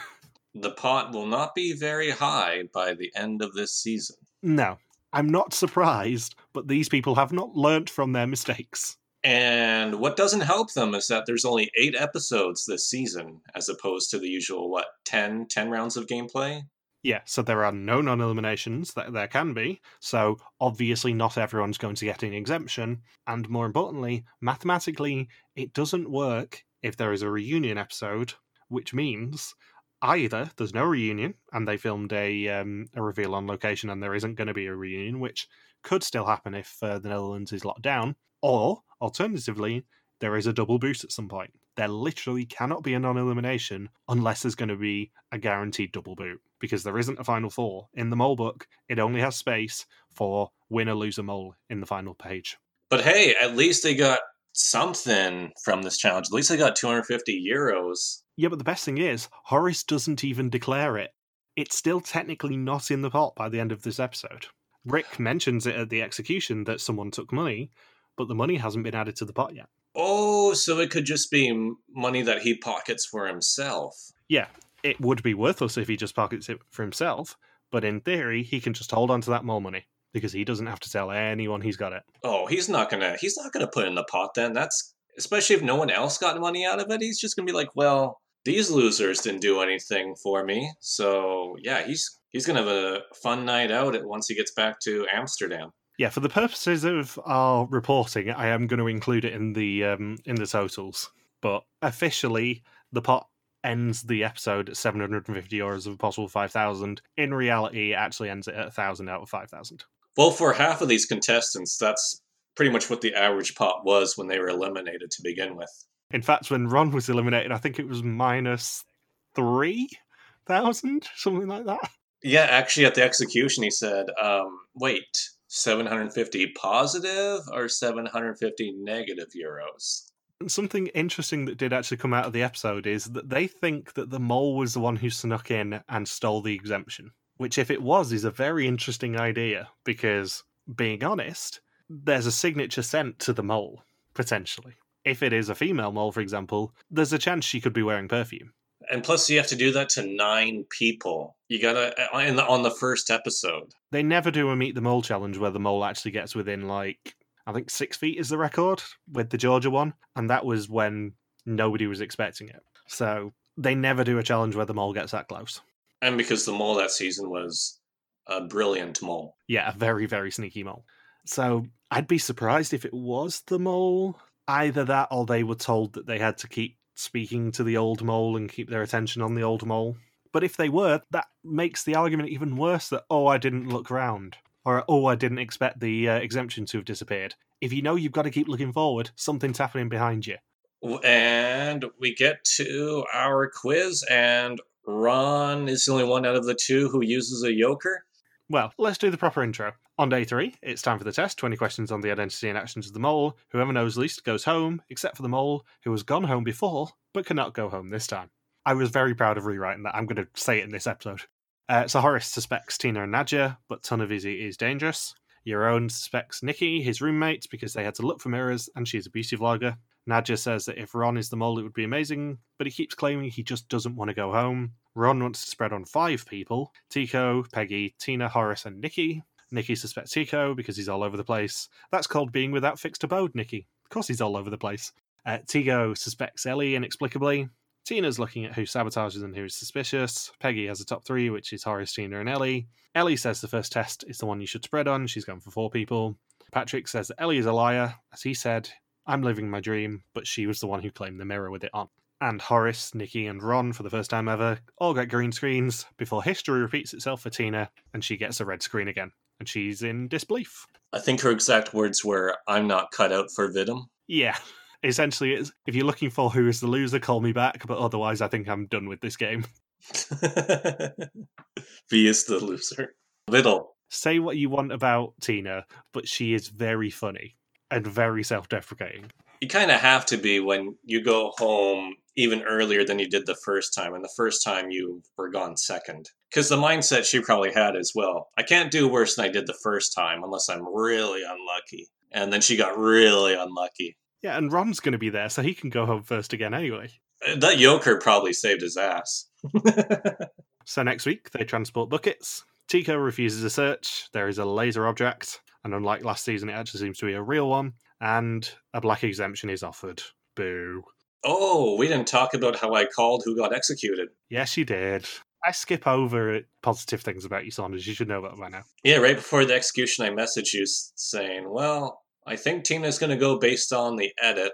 The pot will not be very high by the end of this season. no, I'm not surprised, but these people have not learnt from their mistakes. And what doesn't help them is that there's only eight episodes this season, as opposed to the usual, what, 10, 10 rounds of gameplay? Yeah, so there are no non eliminations, that there can be, so obviously not everyone's going to get an exemption, and more importantly, mathematically, it doesn't work if there is a reunion episode, which means either there's no reunion and they filmed a um, a reveal on location and there isn't going to be a reunion, which could still happen if uh, the Netherlands is locked down, or alternatively, there is a double boost at some point. There literally cannot be a non elimination unless there's going to be a guaranteed double boot because there isn't a final four. In the mole book, it only has space for winner, loser, mole in the final page. But hey, at least they got something from this challenge. At least they got 250 euros. Yeah, but the best thing is, Horace doesn't even declare it. It's still technically not in the pot by the end of this episode. Rik mentions it at the execution that someone took money, but the money hasn't been added to the pot yet. Oh, so it could just be money that he pockets for himself. Yeah, it would be worthless if he just pockets it for himself, but in theory, he can just hold on to that more money because he doesn't have to tell anyone he's got it. Oh, he's not gonna he's not gonna put it in the pot then. That's especially if no one else got money out of it, he's just gonna be like, Well, these losers didn't do anything for me. So yeah, he's he's gonna have a fun night out once he gets back to Amsterdam. Yeah, for the purposes of our reporting, I am going to include it in the um, in the totals. But officially, the pot ends the episode at 750 euros of a possible 5,000. In reality, it actually ends it at 1,000 out of 5,000. Well, for half of these contestants, that's pretty much what the average pot was when they were eliminated to begin with. In fact, when Ron was eliminated, I think it was minus 3,000, something like that. Yeah, actually, at the execution, he said, um, "Wait, 750 positive or 750 negative euros?" And something interesting that did actually come out of the episode is that they think that the mole was the one who snuck in and stole the exemption. Which, if it was, is a very interesting idea because, being honest, there's a signature scent to the mole, potentially. If it is a female mole, for example, there's a chance she could be wearing perfume. And plus, you have to do that to nine people. You gotta uh, in the, on the first episode. They never do a meet the mole challenge where the mole actually gets within like I think six feet is the record with the Georgia one, and that was when nobody was expecting it. So they never do a challenge where the mole gets that close. And because the mole that season was a brilliant mole. Yeah, a very very sneaky mole. So I'd be surprised if it was the mole. Either that, or they were told that they had to keep speaking to the old mole and keep their attention on the old mole. But if they were, that makes the argument even worse that, oh, I didn't look round. Or, oh, I didn't expect the uh, exemption to have disappeared. If you know you've got to keep looking forward, something's happening behind you. And we get to our quiz, and Ron is the only one out of the two who uses a yoker. Well, let's do the proper intro. On day three, it's time for the test 20 questions on the identity and actions of the mole. Whoever knows least goes home, except for the mole, who has gone home before, but cannot go home this time. I was very proud of rewriting that. I'm going to say it in this episode. Uh, so Horace suspects Tina and Nadja, but Tonavizi is dangerous. Yaron suspects Nikkie, his roommate, because they had to look for mirrors and she's a beauty vlogger. Nadja says that if Ron is the mole, it would be amazing, but he keeps claiming he just doesn't want to go home. Ron wants to spread on five people Tygo, Peggy, Tina, Horace, and Nikkie. Nikkie suspects Tygo because he's all over the place. That's called being without fixed abode, Nikkie. Of course he's all over the place. Uh, Tygo suspects Ellie inexplicably. Tina's looking at who sabotages and who is suspicious. Peggy has a top three, which is Horace, Tina, and Ellie. Ellie says the first test is the one you should spread on. She's going for four people. Patrick says that Ellie is a liar. As he said, I'm living my dream, but she was the one who claimed the mirror with it on. and Horace, Nikkie, and Ron, for the first time ever, all get green screens before history repeats itself for Tina and she gets a red screen again. And she's in disbelief. I think her exact words were, I'm not cut out for Vidum. Yeah. Essentially, it's, if you're looking for who is the loser, call me back, but otherwise, I think I'm done with this game. v is the loser. Little. Say what you want about Tina, but she is very funny and very self deprecating. You kind of have to be when you go home even earlier than you did the first time, and the first time you were gone second. Because the mindset she probably had as well. I can't do worse than I did the first time unless I'm really unlucky. And then she got really unlucky. Yeah, and Ron's going to be there, so he can go home first again anyway. Uh, that Yoker probably saved his ass. so next week, they transport buckets. Tygo refuses a search. There is a laser object, and unlike last season, it actually seems to be a real one. And a black exemption is offered. Boo. Oh, we didn't talk about how I called who got executed. Yes, you did. I skip over positive things about you, Saunders. You should know that by now. Yeah, right before the execution, I messaged you saying, well, I think Tina's going to go based on the edit.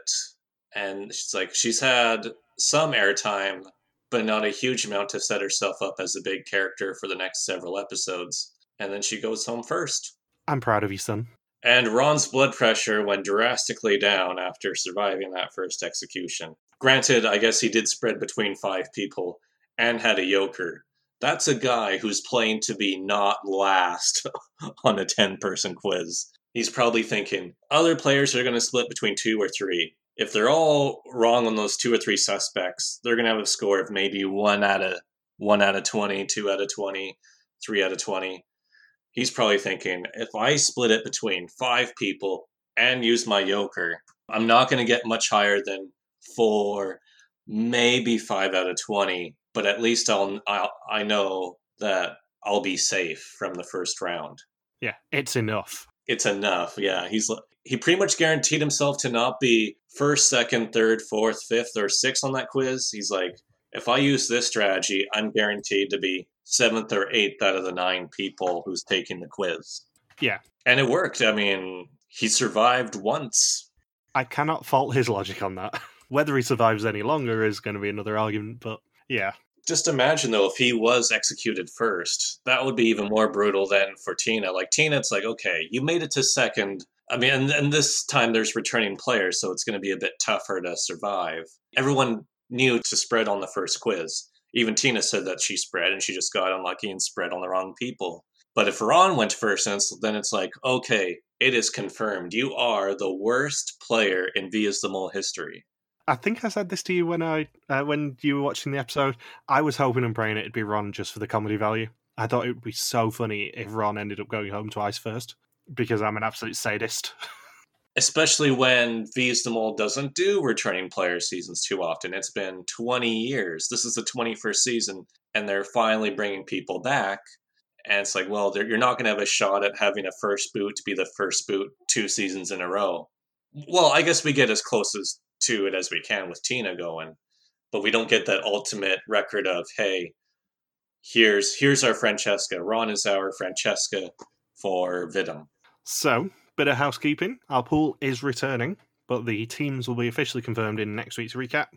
And she's like, she's had some airtime, but not a huge amount to set herself up as a big character for the next several episodes. And then she goes home first. I'm proud of you, son. And Ron's blood pressure went drastically down after surviving that first execution. Granted, I guess he did spread between five people and had a yoker. That's a guy who's playing to be not last on a 10 person quiz. He's probably thinking other players are going to split between two or three. If they're all wrong on those two or three suspects, they're going to have a score of maybe one out of one out of 20, two out of 20, three out of 20 he's probably thinking if I split it between five people and use my yoker, I'm not going to get much higher than four, maybe five out of 20, but at least I'll, I'll I know that I'll be safe from the first round. Yeah, it's enough. It's enough. Yeah, he's he pretty much guaranteed himself to not be first, second, third, fourth, fifth, or sixth on that quiz. He's like, if I use this strategy, I'm guaranteed to be seventh or eighth out of the nine people who's taking the quiz. Yeah. And it worked. I mean, he survived once. I cannot fault his logic on that. Whether he survives any longer is going to be another argument, but yeah. Just imagine though, if he was executed first, that would be even more brutal than for Tina. Like Tina, it's like, okay, you made it to second. I mean, and, and this time there's returning players, so it's going to be a bit tougher to survive. Everyone knew to spread on the first quiz even Tina said that she spread and she just got unlucky and spread on the wrong people. But if Ron went first, then it's like, okay, it is confirmed. You are the worst player in Wie is de Mol history. I think I said this to you when I uh, when you were watching the episode. I was hoping and praying it'd be Ron just for the comedy value. I thought it would be so funny if Ron ended up going home twice first because I'm an absolute sadist. especially when Mole doesn't do returning player seasons too often. It's been 20 years. This is the 21st season, and they're finally bringing people back. And it's like, well, you're not going to have a shot at having a first boot to be the first boot two seasons in a row. Well, I guess we get as close as to it as we can with Tina going, but we don't get that ultimate record of, hey, here's here's our Francesca. Ron is our Francesca for Vidum. So bit of housekeeping. Our pool is returning, but the teams will be officially confirmed in next week's recap.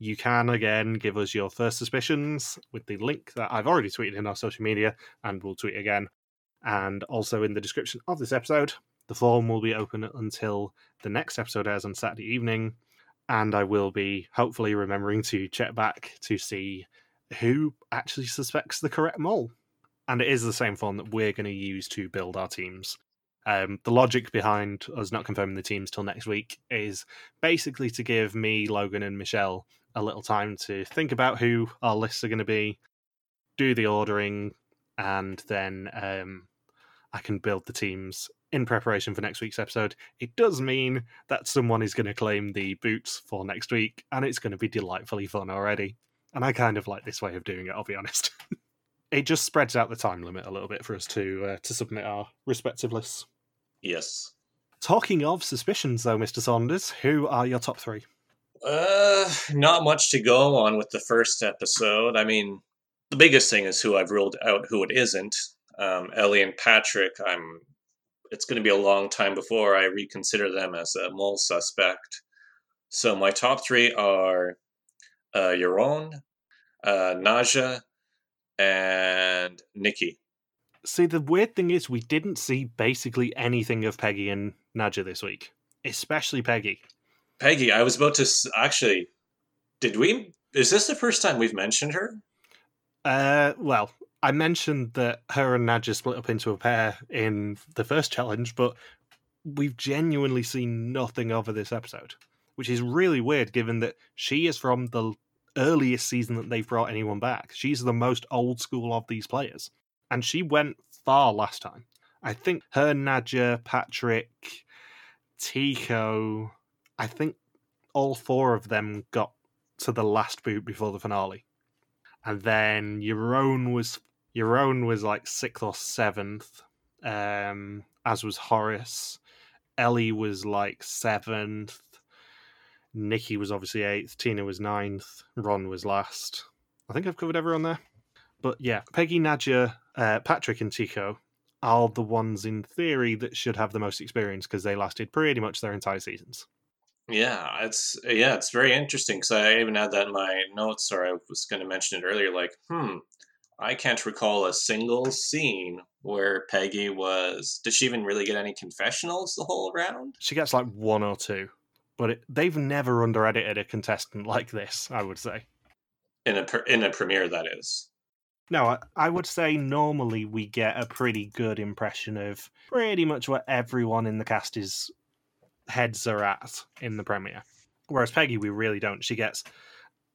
You can again give us your first suspicions with the link that I've already tweeted in our social media and will tweet again. And also in the description of this episode, the form will be open until the next episode airs on Saturday evening. And I will be hopefully remembering to check back to see who actually suspects the correct mole. And it is the same form that we're going to use to build our teams. Um, the logic behind us not confirming the teams till next week is basically to give me, Logan, and Michelle a little time to think about who our lists are going to be, do the ordering, and then um, I can build the teams in preparation for next week's episode. It does mean that someone is going to claim the boots for next week, and it's going to be delightfully fun already. And I kind of like this way of doing it, I'll be honest. it just spreads out the time limit a little bit for us to uh, to submit our respective lists. Yes. Talking of suspicions, though, Mr. Saunders, who are your top three? Uh, not much to go on with the first episode. I mean, the biggest thing is who I've ruled out who it isn't. Um, Ellie and Patrick, I'm. It's going to be a long time before I reconsider them as a mole suspect. So my top three are uh, Yaron, uh, Nadja, and Nikkie. See, the weird thing is, we didn't see basically anything of Peggy and Nadja this week, especially Peggy. Peggy, I was about to s- actually. Did we? Is this the first time we've mentioned her? Uh, well, I mentioned that her and Nadja split up into a pair in the first challenge, but we've genuinely seen nothing of her this episode, which is really weird given that she is from the earliest season that they've brought anyone back. She's the most old school of these players, and she went far last time. I think her, Nadja, Patrick, Tygo, I think all four of them got to the last boot before the finale and then your own was your own was like sixth or seventh, um, as was Horace. Ellie was like seventh. Nikkie was obviously eighth. Tina was ninth. Ron was last. I think I've covered everyone there. But yeah, Peggy, Nadja, uh, Patrick, and Tygo are the ones in theory that should have the most experience because they lasted pretty much their entire seasons. Yeah, it's yeah, it's very interesting because I even had that in my notes, or I was going to mention it earlier. Like, hmm, I can't recall a single scene where Peggy was. Did she even really get any confessionals the whole round? She gets like one or two, but it, they've never under edited a contestant like this. I would say. In a in a premiere, that is. No, I, would say normally we get a pretty good impression of pretty much what everyone in the cast is heads are at in the premiere. Whereas Peggy, we really don't. She gets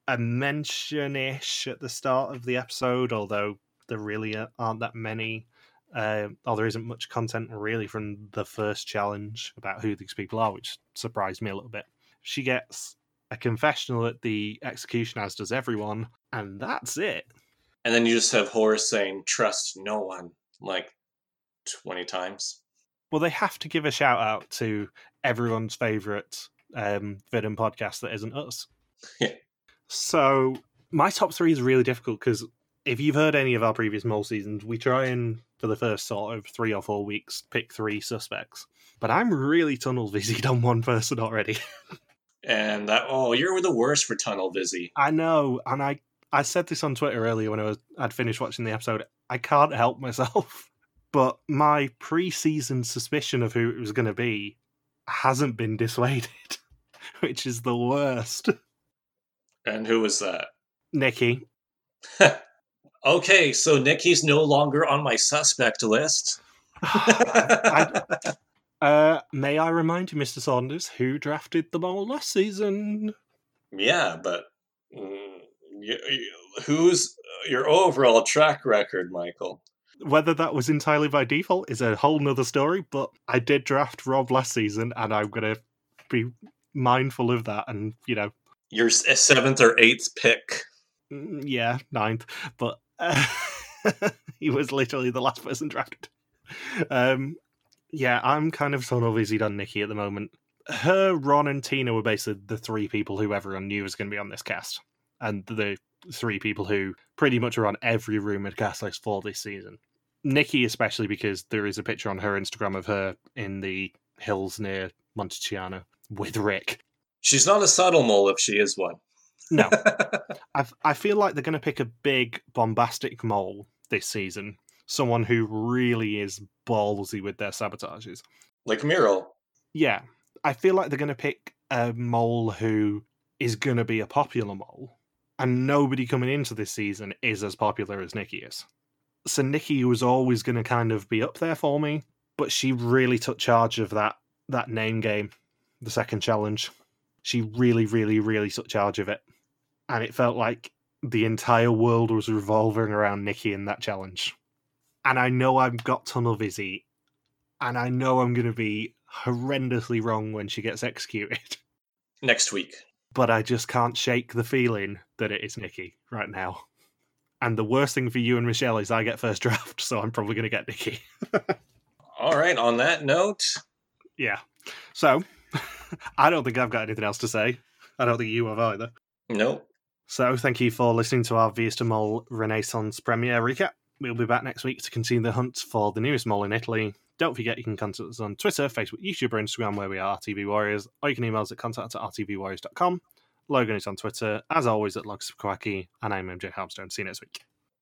a mention ish at the start of the episode, although there really aren't that many. Uh, or there isn't much content really from the first challenge about who these people are, which surprised me a little bit. She gets a confessional at the execution, as does everyone, and that's it. And then you just have Horace saying, "Trust no one," like twenty times. Well, they have to give a shout out to everyone's favorite um, podcast that isn't us. Yeah. So my top three is really difficult because if you've heard any of our previous mole seasons, we try and for the first sort of three or four weeks pick three suspects. But I'm really tunnel visied on one person already. And that oh, you're the worst for tunnel visi. I know, and I I said this on Twitter earlier when I was I'd finished watching the episode. I can't help myself. But my pre-season suspicion of who it was going to be hasn't been dissuaded, which is the worst. And who was that? Nikkie, okay, so Nikkie's no longer on my suspect list. I- uh, may I remind you, Mr. Saunders, who drafted the mole last season? yeah, but y- y- who's your overall track record, Michael? Whether that was entirely by default is a whole nother story, but I did draft Rob last season, and I'm going to be mindful of that. And, you know, Your seventh or eighth pick. mm, yeah, ninth, but uh, he was literally the last person drafted. Um, yeah, I'm kind of tunnel visied on Nikkie at the moment. Her, Ron, and Tina were basically the three people who everyone knew was going to be on this cast, and the three people who pretty much are on every rumored cast list for this season. Nikkie, especially because there is a picture on her Instagram of her in the hills near Monticchiello with Rik. She's not a subtle mole if she is one. No, I I feel like they're going to pick a big bombastic mole this season, someone who really is ballsy with their sabotages. like Muriel. Yeah, I feel like they're going to pick a mole who is going to be a popular mole, and nobody coming into this season is as popular as Nikkie is. So Nikkie was always going to kind of be up there for me, but she really took charge of that that name game, the second challenge. She really, really, really took charge of it, and it felt like the entire world was revolving around Nikkie in that challenge. And I know I've got tunnel visi, and I know I'm going to be horrendously wrong when she gets executed. Next week. But I just can't shake the feeling that it is Nikkie right now. And the worst thing for you and Michelle is I get first draft, so I'm probably going to get Nikkie. All right, on that note, yeah. So, I don't think I've got anything else to say. I don't think you have either. nope. So, thank you for listening to our Wie is de Mol Renaissance premiere recap. We'll be back next week to continue the hunt for the newest mole in Italy. Don't forget you can contact us on Twitter, Facebook, YouTube, or Instagram where we are RTV Warriors, or you can email us at contact at rtvwarriors.com. Logan is on Twitter, as always, at Logs of Quacky, and I'm MJ Harmstone. See you next week.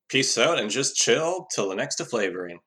Peace out and just chill till the next flavoring.